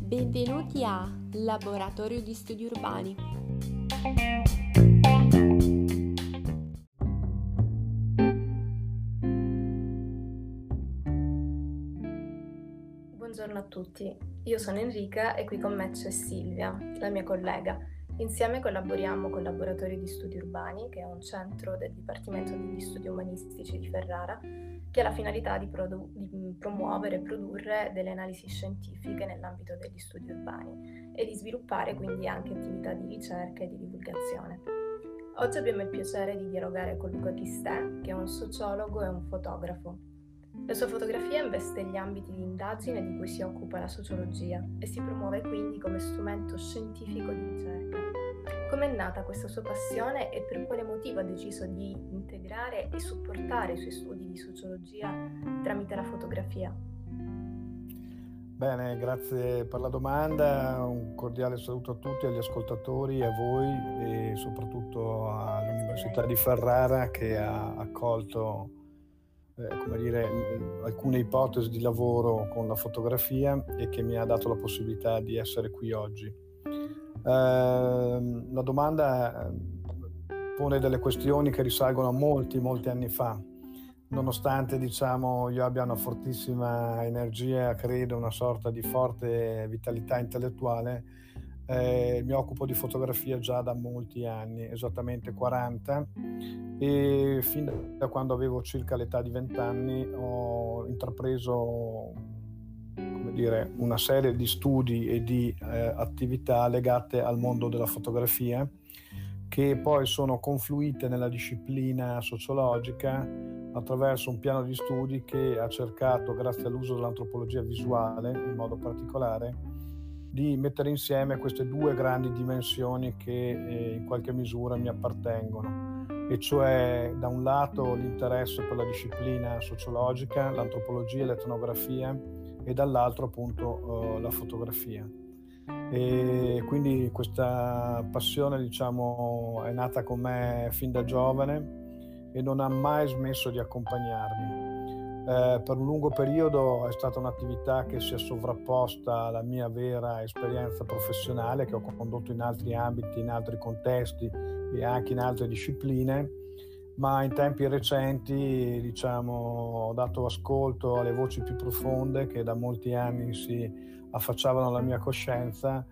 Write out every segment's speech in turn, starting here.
Benvenuti a Laboratorio di Studi Urbani. Buongiorno a tutti, io sono Enrica e qui con me c'è Silvia, la mia collega. Insieme collaboriamo con Laboratorio di Studi Urbani, che è un centro del Dipartimento degli Studi Umanistici di Ferrara, che ha la finalità di, produ- di promuovere e produrre delle analisi scientifiche nell'ambito degli studi urbani e di sviluppare quindi anche attività di ricerca e di divulgazione. Oggi abbiamo il piacere di dialogare con Luca Chistè, che è un sociologo e un fotografo. La sua fotografia investe gli ambiti di indagine di cui si occupa la sociologia e si promuove quindi come strumento scientifico di ricerca. Com'è nata questa sua passione e per quale motivo ha deciso di integrare e supportare i suoi studi di sociologia tramite la fotografia? Bene, grazie per la domanda, un cordiale saluto a tutti, agli ascoltatori, a voi e soprattutto all'Università di Ferrara che ha accolto eh, dire, alcune ipotesi di lavoro con la fotografia e che mi ha dato la possibilità di essere qui oggi. Ehm, la domanda pone delle questioni che risalgono a molti, molti anni fa. Nonostante diciamo, io abbia una fortissima energia, credo, una sorta di forte vitalità intellettuale, eh, mi occupo di fotografia già da molti anni, esattamente 40, e fin da quando avevo circa l'età di 20 anni ho intrapreso dire, una serie di studi e di eh, attività legate al mondo della fotografia che poi sono confluite nella disciplina sociologica attraverso un piano di studi che ha cercato, grazie all'uso dell'antropologia visuale in modo particolare, di mettere insieme queste due grandi dimensioni che eh, in qualche misura mi appartengono, e cioè da un lato l'interesse per la disciplina sociologica, l'antropologia l'etnografia, e dall'altro appunto uh, la fotografia. E quindi questa passione diciamo è nata con me fin da giovane e non ha mai smesso di accompagnarmi. Eh, per un lungo periodo è stata un'attività che si è sovrapposta alla mia vera esperienza professionale che ho condotto in altri ambiti, in altri contesti e anche in altre discipline ma in tempi recenti diciamo, ho dato ascolto alle voci più profonde che da molti anni si affacciavano alla mia coscienza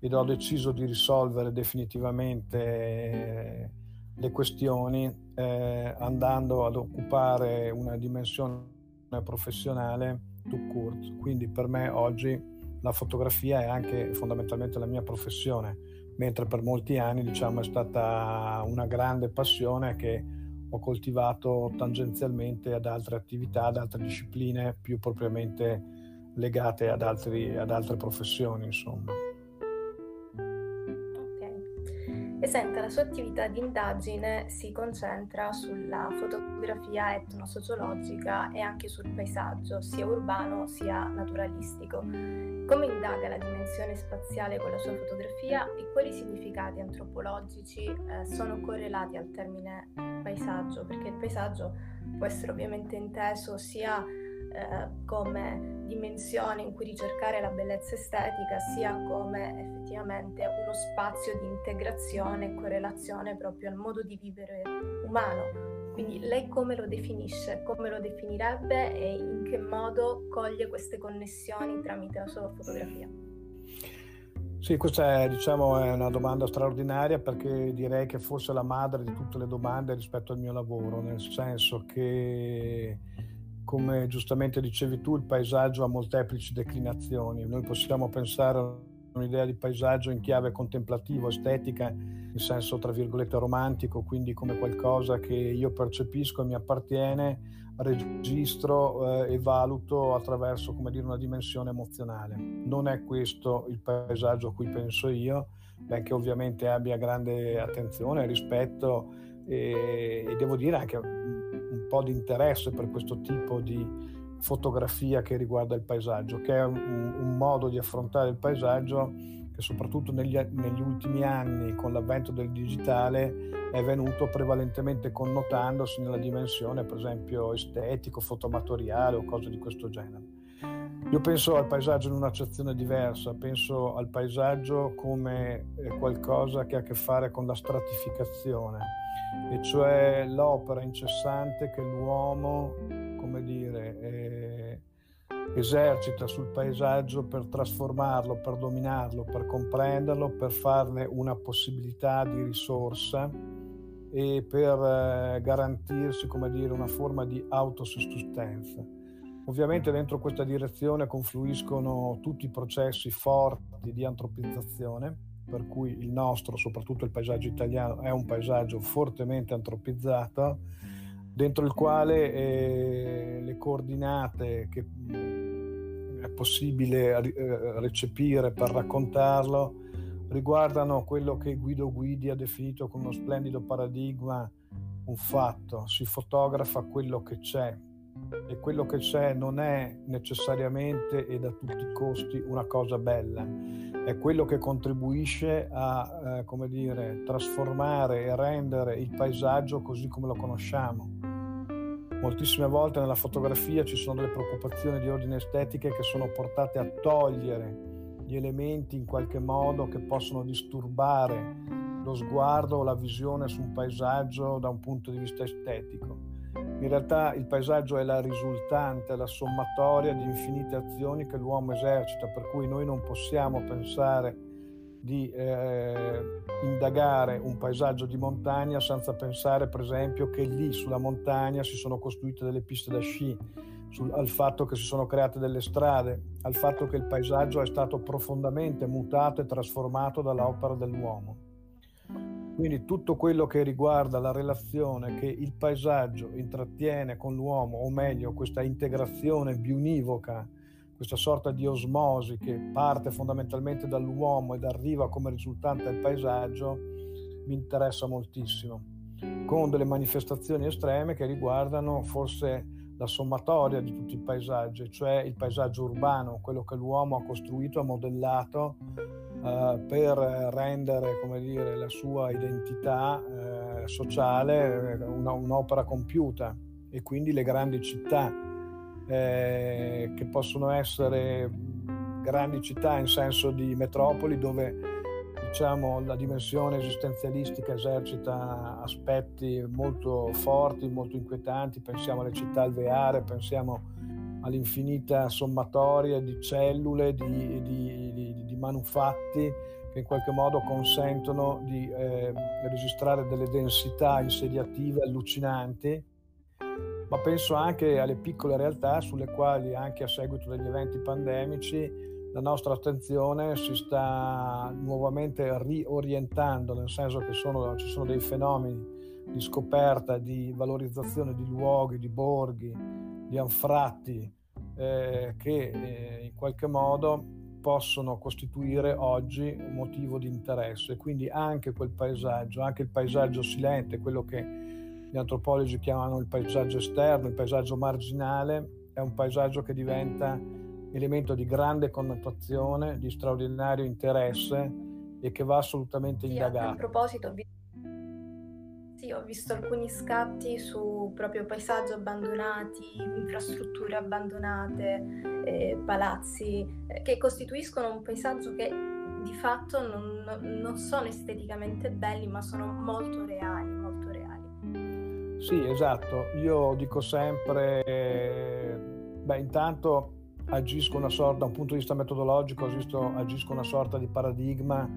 ed ho deciso di risolvere definitivamente eh, le questioni eh, andando ad occupare una dimensione professionale to court. Quindi per me oggi la fotografia è anche fondamentalmente la mia professione, mentre per molti anni diciamo, è stata una grande passione che ho coltivato tangenzialmente ad altre attività, ad altre discipline più propriamente legate ad, altri, ad altre professioni, insomma. E senta, la sua attività di indagine si concentra sulla fotografia etnosociologica e anche sul paesaggio, sia urbano sia naturalistico. Come indaga la dimensione spaziale con la sua fotografia e quali significati antropologici eh, sono correlati al termine paesaggio? Perché il paesaggio può essere ovviamente inteso sia eh, come dimensione in cui ricercare la bellezza estetica, sia come effettivamente uno spazio di integrazione e correlazione proprio al modo di vivere umano. Quindi lei come lo definisce, come lo definirebbe e in che modo coglie queste connessioni tramite la sua fotografia? Sì, questa è, diciamo, è, una domanda straordinaria perché direi che forse la madre di tutte le domande rispetto al mio lavoro, nel senso che come giustamente dicevi tu, il paesaggio ha molteplici declinazioni. Noi possiamo pensare a un'idea di paesaggio in chiave contemplativo, estetica, in senso tra virgolette romantico, quindi come qualcosa che io percepisco e mi appartiene, registro eh, e valuto attraverso dire, una dimensione emozionale. Non è questo il paesaggio a cui penso io, benché ovviamente abbia grande attenzione, rispetto e, e devo dire anche un po' di interesse per questo tipo di fotografia che riguarda il paesaggio, che è un, un modo di affrontare il paesaggio che soprattutto negli, negli ultimi anni con l'avvento del digitale è venuto prevalentemente connotandosi nella dimensione per esempio estetico, fotomatoriale o cose di questo genere. Io penso al paesaggio in un'accezione diversa, penso al paesaggio come eh, qualcosa che ha a che fare con la stratificazione, e cioè l'opera incessante che l'uomo, come dire, eh, esercita sul paesaggio per trasformarlo, per dominarlo, per comprenderlo, per farne una possibilità di risorsa e per eh, garantirsi, come dire, una forma di autosussistenza. Ovviamente dentro questa direzione confluiscono tutti i processi forti di antropizzazione, per cui il nostro, soprattutto il paesaggio italiano, è un paesaggio fortemente antropizzato, dentro il quale eh, le coordinate che è possibile eh, recepire per raccontarlo riguardano quello che Guido Guidi ha definito con uno splendido paradigma un fatto, si fotografa quello che c'è e quello che c'è non è necessariamente e da tutti i costi una cosa bella, è quello che contribuisce a, eh, come dire, trasformare e rendere il paesaggio così come lo conosciamo. Moltissime volte nella fotografia ci sono delle preoccupazioni di ordine estetiche che sono portate a togliere gli elementi in qualche modo che possono disturbare lo sguardo o la visione su un paesaggio da un punto di vista estetico. In realtà il paesaggio è la risultante, la sommatoria di infinite azioni che l'uomo esercita, per cui noi non possiamo pensare di eh, indagare un paesaggio di montagna senza pensare per esempio che lì sulla montagna si sono costruite delle piste da sci, sul, al fatto che si sono create delle strade, al fatto che il paesaggio è stato profondamente mutato e trasformato dall'opera dell'uomo. Quindi tutto quello che riguarda la relazione che il paesaggio intrattiene con l'uomo, o meglio questa integrazione biunivoca questa sorta di osmosi che parte fondamentalmente dall'uomo ed arriva come risultante al paesaggio, mi interessa moltissimo, con delle manifestazioni estreme che riguardano forse la sommatoria di tutti i paesaggi, cioè il paesaggio urbano, quello che l'uomo ha costruito, ha modellato eh, per rendere dire, la sua identità eh, sociale eh, una, un'opera compiuta. E quindi le grandi città eh, che possono essere grandi città in senso di metropoli dove diciamo, la dimensione esistenzialistica esercita aspetti molto forti, molto inquietanti, pensiamo alle città alveare, pensiamo all'infinita sommatoria di cellule, di, di, di, di manufatti che in qualche modo consentono di eh, registrare delle densità insediative allucinanti. Ma penso anche alle piccole realtà sulle quali anche a seguito degli eventi pandemici la nostra attenzione si sta nuovamente riorientando, nel senso che sono, ci sono dei fenomeni di scoperta, di valorizzazione di luoghi, di borghi, di anfratti eh, che eh, in qualche modo possono costituire oggi un motivo di interesse. Quindi anche quel paesaggio, anche il paesaggio silente, quello che gli antropologi chiamano il paesaggio esterno, il paesaggio marginale, è un paesaggio che diventa elemento di grande connotazione, di straordinario interesse e che va assolutamente sì, indagato. A proposito, sì, ho visto alcuni scatti su proprio paesaggi abbandonati, infrastrutture abbandonate, eh, palazzi, eh, che costituiscono un paesaggio che di fatto non, non sono esteticamente belli, ma sono molto reali, molto reali. Sì, esatto. Io dico sempre, beh, intanto agisco una sorta, da un punto di vista metodologico, agisco, una sorta di paradigma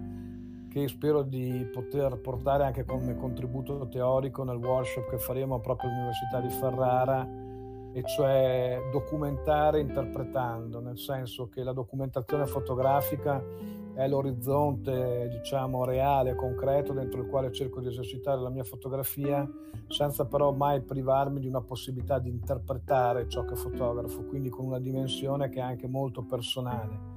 che spero di poter portare anche come contributo teorico nel workshop che faremo proprio all'Università di Ferrara, e cioè documentare interpretando, nel senso che la documentazione fotografica è l'orizzonte, diciamo, reale, concreto dentro il quale cerco di esercitare la mia fotografia, senza però mai privarmi di una possibilità di interpretare ciò che fotografo, quindi con una dimensione che è anche molto personale.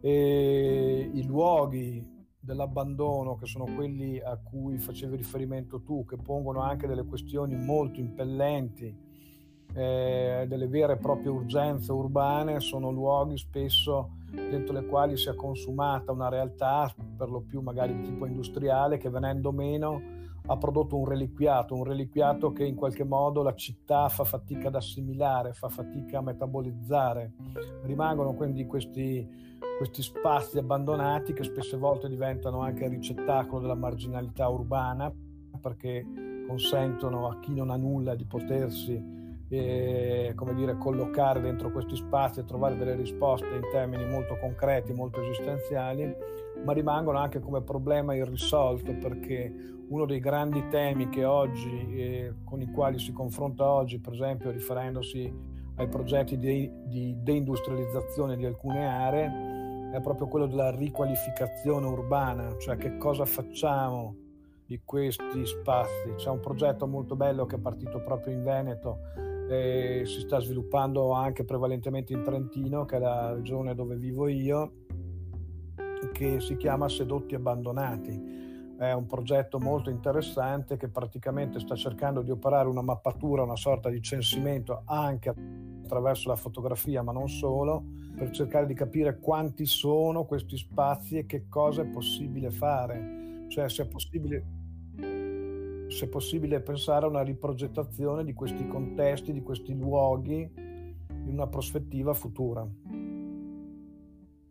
E i luoghi dell'abbandono, che sono quelli a cui facevi riferimento tu, che pongono anche delle questioni molto impellenti, eh, delle vere e proprie urgenze urbane, sono luoghi spesso dentro le quali si è consumata una realtà, per lo più magari di tipo industriale, che venendo meno ha prodotto un reliquiato, un reliquiato che in qualche modo la città fa fatica ad assimilare, fa fatica a metabolizzare. Rimangono quindi questi, questi spazi abbandonati che spesse volte diventano anche ricettacolo della marginalità urbana perché consentono a chi non ha nulla di potersi eh, come dire, collocare dentro questi spazi e trovare delle risposte in termini molto concreti, molto esistenziali, ma rimangono anche come problema irrisolto perché uno dei grandi temi che oggi, eh, con i quali si confronta oggi, per esempio riferendosi ai progetti di, di deindustrializzazione di alcune aree, è proprio quello della riqualificazione urbana, cioè che cosa facciamo di questi spazi. C'è un progetto molto bello che è partito proprio in Veneto e si sta sviluppando anche prevalentemente in Trentino, che è la regione dove vivo io, che si chiama Sedotti Abbandonati. È un progetto molto interessante che praticamente sta cercando di operare una mappatura, una sorta di censimento anche attraverso la fotografia, ma non solo, per cercare di capire quanti sono questi spazi e che cosa è possibile fare. Cioè se è possibile se possibile pensare a una riprogettazione di questi contesti, di questi luoghi in una prospettiva futura.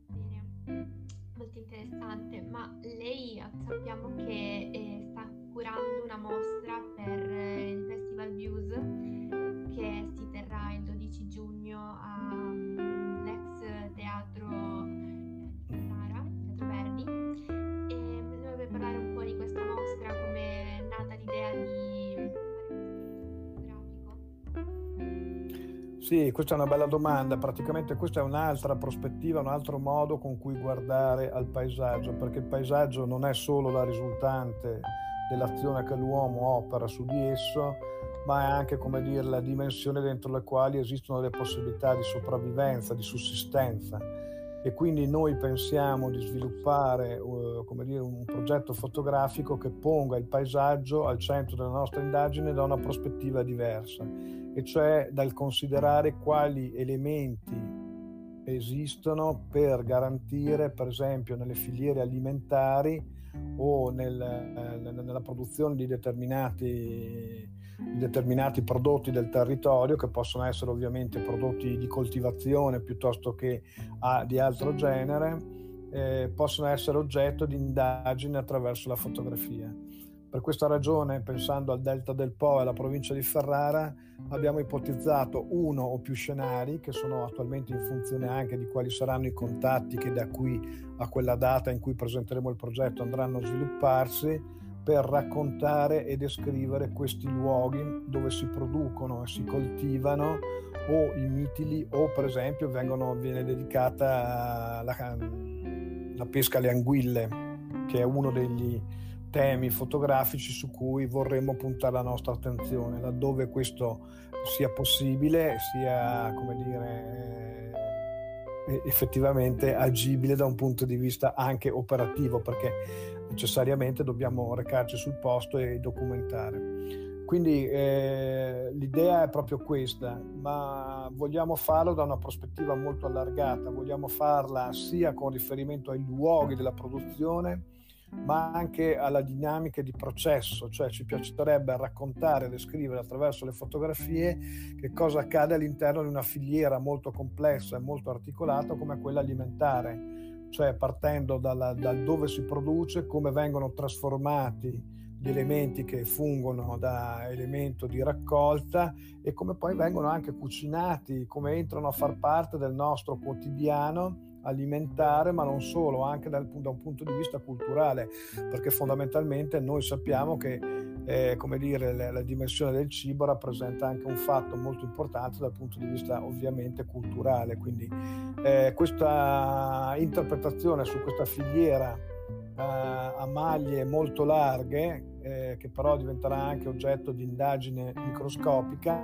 Bene, molto interessante, ma lei sappiamo che eh, sta curando una mostra Sì, questa è una bella domanda. Praticamente questa è un'altra prospettiva, un altro modo con cui guardare al paesaggio, perché il paesaggio non è solo la risultante dell'azione che l'uomo opera su di esso, ma è anche, come dire, la dimensione dentro la quale esistono le possibilità di sopravvivenza, di sussistenza e quindi noi pensiamo di sviluppare uh, dire, un progetto fotografico che ponga il paesaggio al centro della nostra indagine da una prospettiva diversa, e cioè dal considerare quali elementi esistono per garantire, per esempio, nelle filiere alimentari o nel, eh, nella produzione di determinati di determinati prodotti del territorio che possono essere ovviamente prodotti di coltivazione piuttosto che a, di altro genere, eh, possono essere oggetto di indagine attraverso la fotografia. Per questa ragione, pensando al delta del Po e alla provincia di Ferrara, abbiamo ipotizzato uno o più scenari che sono attualmente in funzione anche di quali saranno i contatti che da qui a quella data in cui presenteremo il progetto andranno a svilupparsi per raccontare e descrivere questi luoghi dove si producono e si coltivano o i mitili o per esempio vengono, viene dedicata la, la pesca alle anguille che è uno degli temi fotografici su cui vorremmo puntare la nostra attenzione laddove questo sia possibile sia come dire effettivamente agibile da un punto di vista anche operativo perché necessariamente dobbiamo recarci sul posto e documentare. Quindi eh, l'idea è proprio questa, ma vogliamo farlo da una prospettiva molto allargata, vogliamo farla sia con riferimento ai luoghi della produzione, ma anche alla dinamica di processo, cioè ci piacerebbe raccontare, descrivere attraverso le fotografie che cosa accade all'interno di una filiera molto complessa e molto articolata come quella alimentare cioè partendo dalla, dal dove si produce, come vengono trasformati gli elementi che fungono da elemento di raccolta e come poi vengono anche cucinati, come entrano a far parte del nostro quotidiano alimentare, ma non solo, anche dal, da un punto di vista culturale, perché fondamentalmente noi sappiamo che eh, come dire, la, la, dimensione del cibo rappresenta anche un fatto molto importante dal punto di vista ovviamente culturale. Quindi eh, questa interpretazione su questa filiera eh, a maglie molto larghe, eh, che però diventerà anche oggetto di indagine microscopica,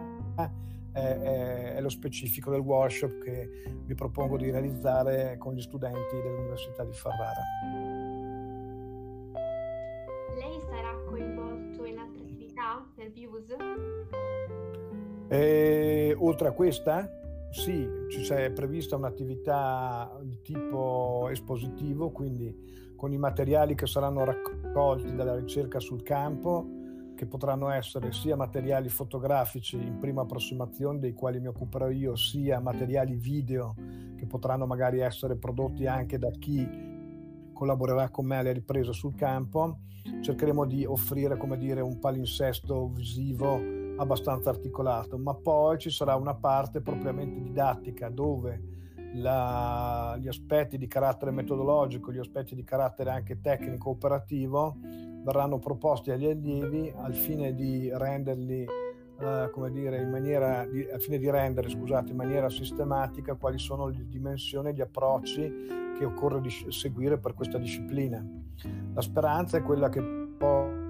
è, è, lo specifico del workshop che mi propongo di realizzare con gli studenti dell'Università di Ferrara. Lei sarà coinvolto in altre attività per Views? E, oltre a questa, sì, ci è prevista un'attività di tipo espositivo, quindi con i materiali che saranno raccolti dalla ricerca sul campo, che potranno essere sia materiali fotografici in prima approssimazione, dei quali mi occuperò io, sia materiali video che potranno magari essere prodotti anche da chi collaborerà con me alle riprese sul campo. Cercheremo di offrire, come dire, un palinsesto visivo abbastanza articolato, ma poi ci sarà una parte propriamente didattica dove la, gli aspetti di carattere metodologico, gli aspetti di carattere anche tecnico operativo verranno proposti agli allievi al fine di renderli eh, come dire, in maniera di, al fine di rendere scusate, in maniera sistematica quali sono le dimensioni e gli approcci che occorre seguire per questa disciplina. La speranza è quella che poi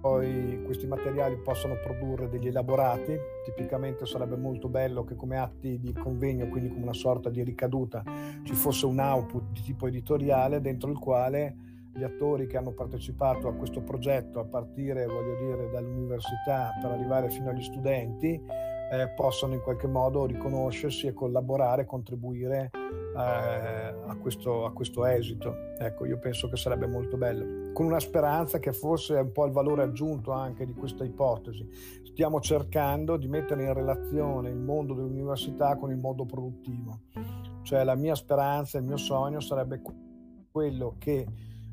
poi questi materiali possono produrre degli elaborati, tipicamente sarebbe molto bello che come atti di convegno, quindi come una sorta di ricaduta, ci fosse un output di tipo editoriale dentro il quale gli attori che hanno partecipato a questo progetto a partire, voglio dire, dall'università per arrivare fino agli studenti, eh, possono in qualche modo riconoscersi e collaborare, contribuire eh, a, questo, a, questo, esito. Ecco, io penso che sarebbe molto bello. Con una speranza che forse è un po' il valore aggiunto anche di questa ipotesi. Stiamo cercando di mettere in relazione il mondo dell'università con il mondo produttivo. Cioè la mia speranza, il mio sogno sarebbe quello che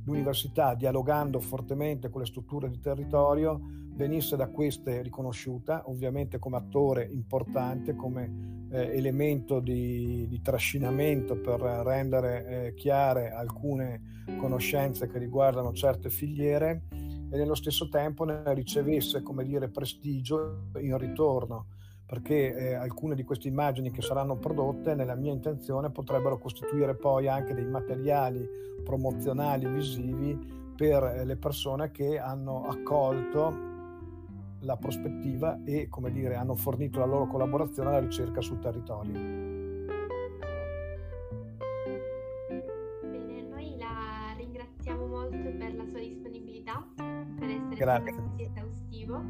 l'università, dialogando fortemente con le strutture di territorio, venisse da queste riconosciuta, ovviamente come attore importante, come eh, elemento di, di, trascinamento per rendere eh, chiare alcune conoscenze che riguardano certe filiere e nello stesso tempo ne ricevesse, come dire, prestigio in ritorno perché eh, alcune di queste immagini che saranno prodotte, nella mia intenzione, potrebbero costituire poi anche dei materiali promozionali visivi per eh, le persone che hanno accolto la prospettiva e, come dire, hanno fornito la loro collaborazione alla ricerca sul territorio. Bene, noi la ringraziamo molto per la sua disponibilità, per essere Grazie. stato così esaustivo.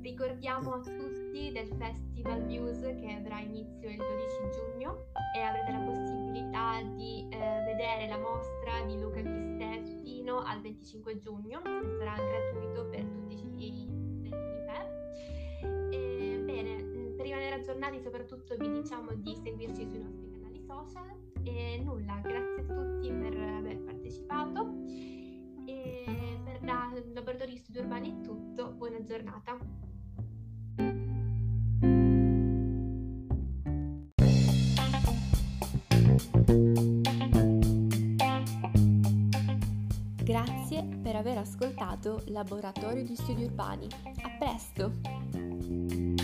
Ricordiamo a tutti del Festival Views che avrà inizio il 12 giugno e avrete la possibilità di eh, vedere la mostra di Luca Chistè fino al 25 giugno, che sarà gratuito per tutti i aggiornati, soprattutto vi diciamo di seguirci sui nostri canali social. E nulla, grazie a tutti per aver partecipato. E per da Laboratorio di Studi Urbani è tutto, buona giornata. Aver ascoltato Laboratorio di Studi Urbani. A presto!